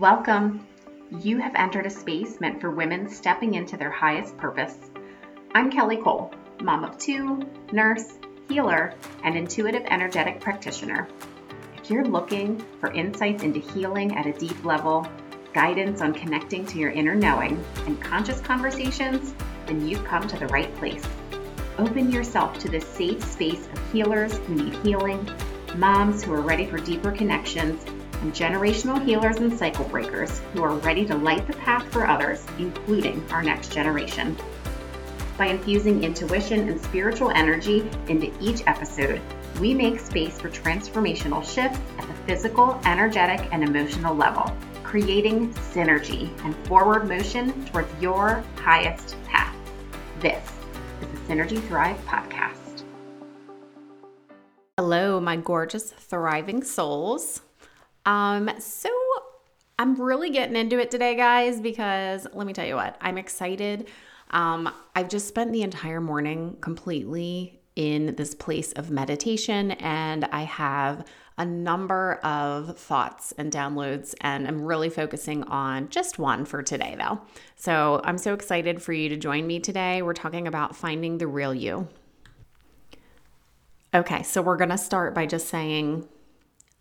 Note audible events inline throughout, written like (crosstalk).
Welcome. You have entered a space meant for women stepping into their highest purpose. I'm Kelly Cole, mom of two, nurse, healer, and intuitive energetic practitioner. If you're looking for insights into healing at a deep level, guidance on connecting to your inner knowing, and conscious conversations, then you've come to the right place. Open yourself to this safe space of healers who need healing, moms who are ready for deeper connections, and generational healers and cycle breakers who are ready to light the path for others, including our next generation. By infusing intuition and spiritual energy into each episode, we make space for transformational shifts at the physical, energetic, and emotional level, creating synergy and forward motion towards your highest path. This is the Synergy Thrive podcast. Hello, my gorgeous, thriving souls. Um, so I'm really getting into it today, guys, because let me tell you what, I'm excited. Um, I've just spent the entire morning completely in this place of meditation, and I have a number of thoughts and downloads, and I'm really focusing on just one for today, though. So I'm so excited for you to join me today. We're talking about finding the real you. Okay, so we're to start by just saying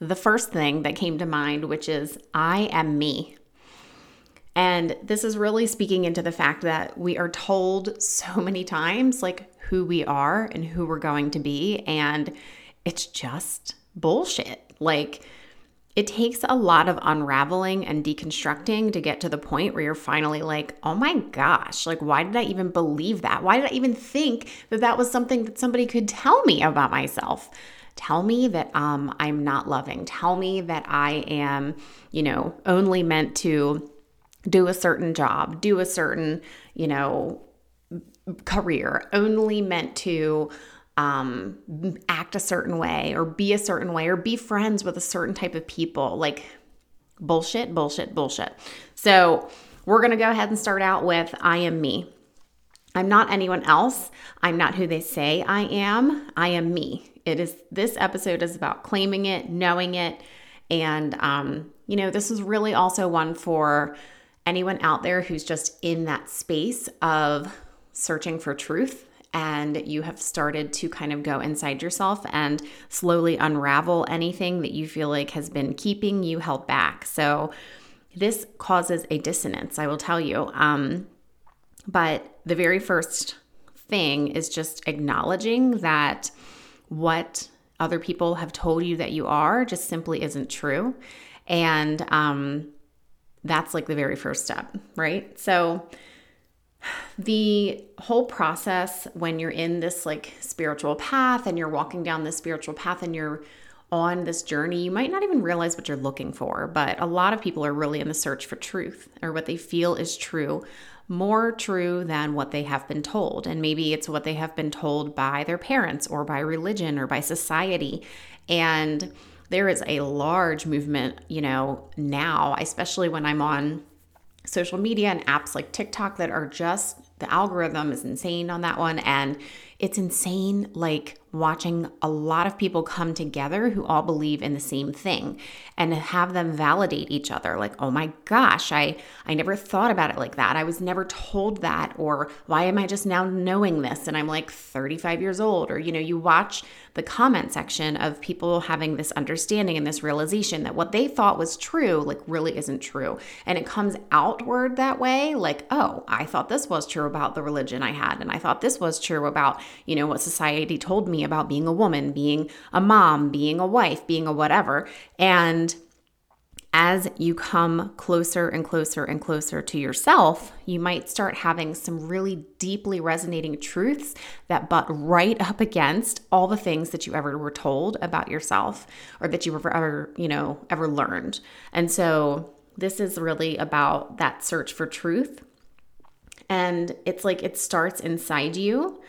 the first thing that came to mind, which is I am me. And this is really speaking into the fact that we are told so (laughs) many times, like who we are and who we're going to be. And it's just bullshit. Like, it takes a lot of unraveling and deconstructing to get to the point where you're finally like, oh my gosh, like, why did I even believe that? Why did I even think that that was something that somebody could tell me about myself? Tell me that um, I'm not loving. Tell me that I am, you know, only meant to do a certain job, do a certain, you know, career, only meant to um, act a certain way or be a certain way or be friends with a certain type of people. Like bullshit, bullshit, bullshit. So we're going to go ahead and start out with I am me. I'm not anyone else. I'm not who they say I am. I am me. It is this episode is about claiming it, knowing it, and um, you know, this is really also one for anyone out there who's just in that space of searching for truth and you have started to kind of go inside yourself and slowly unravel anything that you feel like has been keeping you held back. So, this causes a dissonance, I will tell you. Um, but the very first thing is just acknowledging that what other people have told you that you are just simply isn't true. And um, that's like the very first step, right? So, the whole process when you're in this like spiritual path and you're walking down this spiritual path and you're on this journey, you might not even realize what you're looking for, but a lot of people are really in the search for truth or what they feel is true, more true than what they have been told. And maybe it's what they have been told by their parents or by religion or by society. And there is a large movement, you know, now, especially when I'm on social media and apps like TikTok that are just the algorithm is insane on that one. And it's insane, like watching a lot of people come together who all believe in the same thing and have them validate each other like oh my gosh i i never thought about it like that. I was never told that or why am i just now knowing this? And i'm like 35 years old or you know you watch the comment section of people having this understanding and this realization that what they thought was true like really isn't true. And it comes outward that way like oh i thought this was true about the religion i had and i thought this was true about you know what society told me about being a woman, being a mom, being a wife, being a whatever. And as you come closer and closer and closer to yourself, you might start having some really deeply resonating truths that butt right up against all the things that you ever were told about yourself or that you ever, ever you know, ever learned. And so this is really about that search for truth. And it's like it starts inside you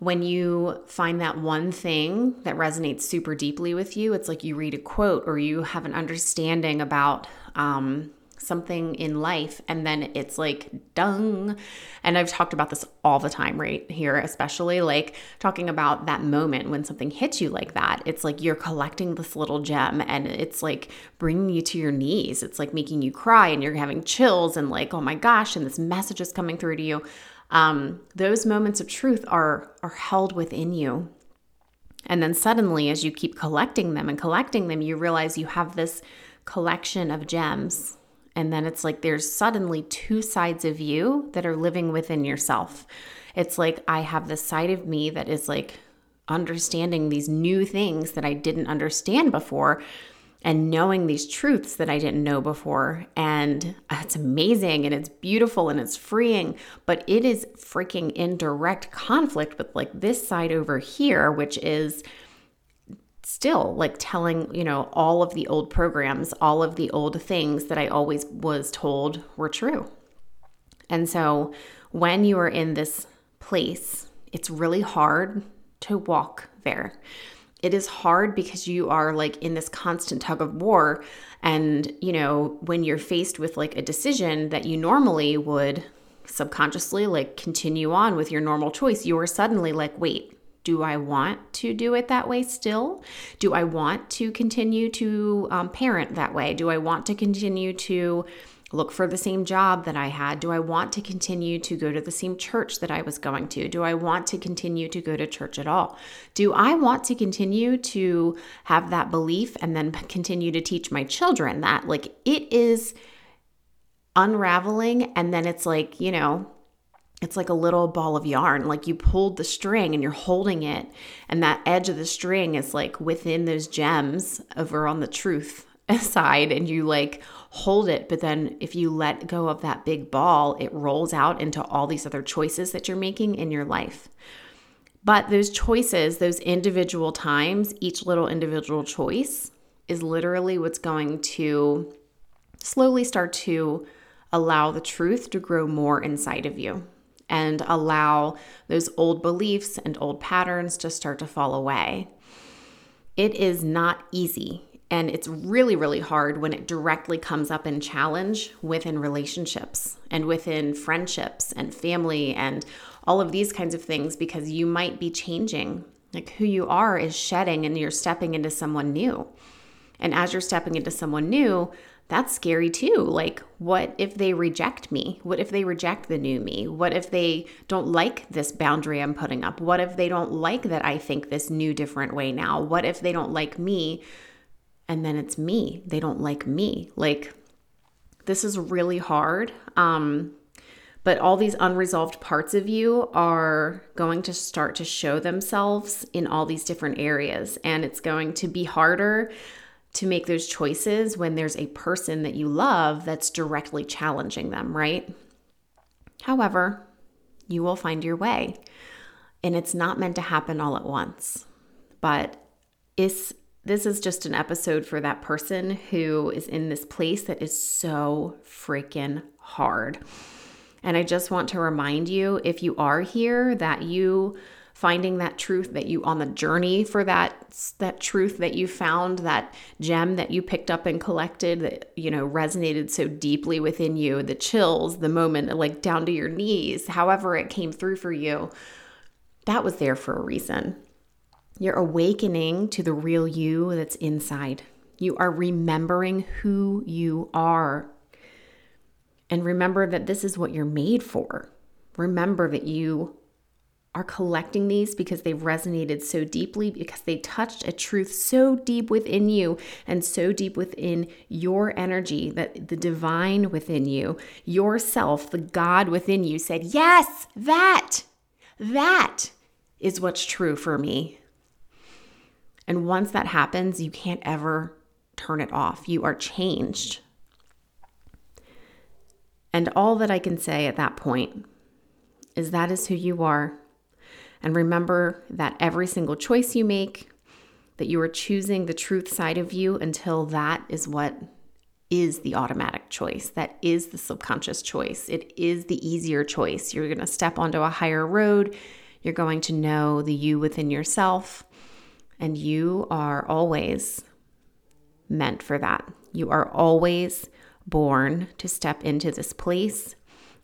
when you find that one thing that resonates super deeply with you, it's like you read a quote or you have an understanding about um, something in life and then it's like dung. And i've talked about this all the time right here especially like talking about that moment when something hits you like that. It's like you're collecting this little gem and it's like bringing you to your knees. It's like making you cry and you're having chills and like oh my gosh and this message is coming through to you um, those moments of truth are are held within you and then suddenly as you keep collecting them and collecting them you realize you have this collection of gems and then it's like there's suddenly two sides of you that are living within yourself. It's like I have this side of me that is like understanding these new things that I didn't understand before and knowing these truths that I didn't know before. And uh, it's amazing and it's beautiful and it's freeing, but it is freaking in direct conflict with like this side over here, which is still like telling, you know, all of the old programs, all of the old things that I always was told were true. And so when you are in this place, it's really hard to walk there. It is hard because you are like in this constant tug of war. And, you know, when you're faced with like a decision that you normally would subconsciously like continue on with your normal choice, you are suddenly like, wait, do I want to do it that way still? Do I want to continue to um, parent that way? Do I want to continue to look for the same job that I had? Do I want to continue to go to the same church that I was going to? Do I want to continue to go to church at all? Do I want to continue to have that belief and then continue to teach my children that? Like it is unraveling and then it's like, you know, it's like a little ball of yarn. Like you pulled the string and you're holding it, and that edge of the string is like within those gems over on the truth side, and you like hold it. But then if you let go of that big ball, it rolls out into all these other choices that you're making in your life. But those choices, those individual times, each little individual choice is literally what's going to slowly start to allow the truth to grow more inside of you and allow those old beliefs and old patterns to start to fall away. It is not easy. And it's really, really hard when it directly comes up in challenge within relationships and within friendships and family and all of these kinds of things because you might be changing. Like who you are is shedding and you're stepping into someone new. And as you're stepping into someone new, that's scary too. Like, what if they reject me? What if they reject the new me? What if they don't like this boundary I'm putting up? What if they don't like that I think this new, different way now? What if they don't like me and then it's me? They don't like me. Like, this is really hard. Um, but all these unresolved parts of you are going to start to show themselves in all these different areas. And it's going to be harder to make those choices when there's a person that you love that's directly challenging them, right? However, you will find your way. And it's not meant to happen all at once. But it's this is just an episode for that person who is in this place that is so freaking hard. And I just want to remind you if you are here that you finding that truth that you on the journey for that that truth that you found that gem that you picked up and collected that you know resonated so deeply within you the chills the moment like down to your knees however it came through for you that was there for a reason you're awakening to the real you that's inside. You are remembering who you are. And remember that this is what you're made for. Remember that you are collecting these because they've resonated so deeply, because they touched a truth so deep within you and so deep within your energy that the divine within you, yourself, the God within you said, Yes, that, that is what's true for me. And once that happens, you can't ever turn it off. You are changed. And all that I can say at that point is that is who you are and remember that every single choice you make, that you are choosing the truth side of you until that is what is the automatic choice. That is the subconscious choice. It is the easier choice. You're going to step onto a higher road. You're going to know the you within yourself. And you are always meant for that. You are always born to step into this place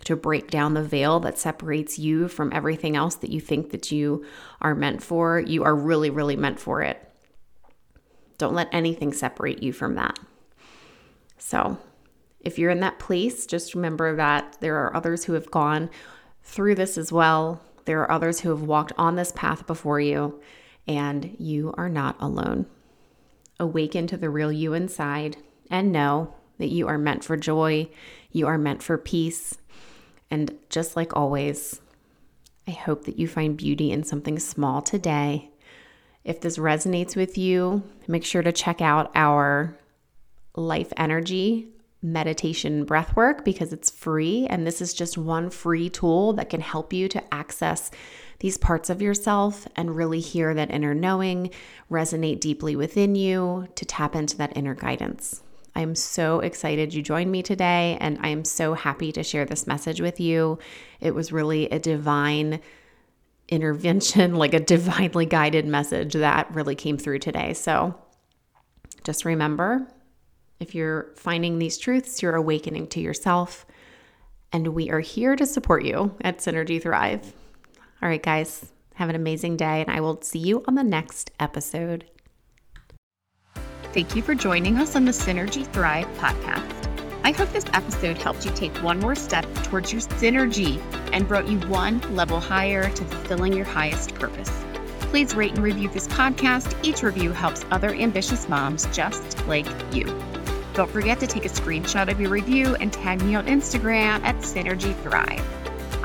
to break down the veil that separates you from everything else that you think that you are meant for. You are really really meant for it. Don't let anything separate you from that. So if you're in that place just remember that there are others who have gone through this as well. There are others who have walked on this path before you and you are not alone awaken to the real you inside and know that you are meant for joy, you are meant for peace. And just like always, I hope that you find beauty in something small today. If this resonates with you, make sure to check out our life energy meditation breath work because it's free. And this is just one free tool that can help you to access these parts of yourself and really hear that inner knowing resonate deeply within you to tap into that inner guidance. I am so excited you joined me today, and I am so happy to share this message with you. It was really a divine intervention, (laughs) like a divinely guided message that really came through today. So just remember if you're finding these truths, you're awakening to yourself, and we are here to support you at Synergy Thrive. All right, guys, have an amazing day, and I will see you on the next episode. Thank you for joining us on the Synergy Thrive podcast. I hope this episode helped you take one more step towards your synergy and brought you one level higher to fulfilling your highest purpose. Please rate and review this podcast. Each review helps other ambitious moms just like you. Don't forget to take a screenshot of your review and tag me on Instagram at Synergy Thrive.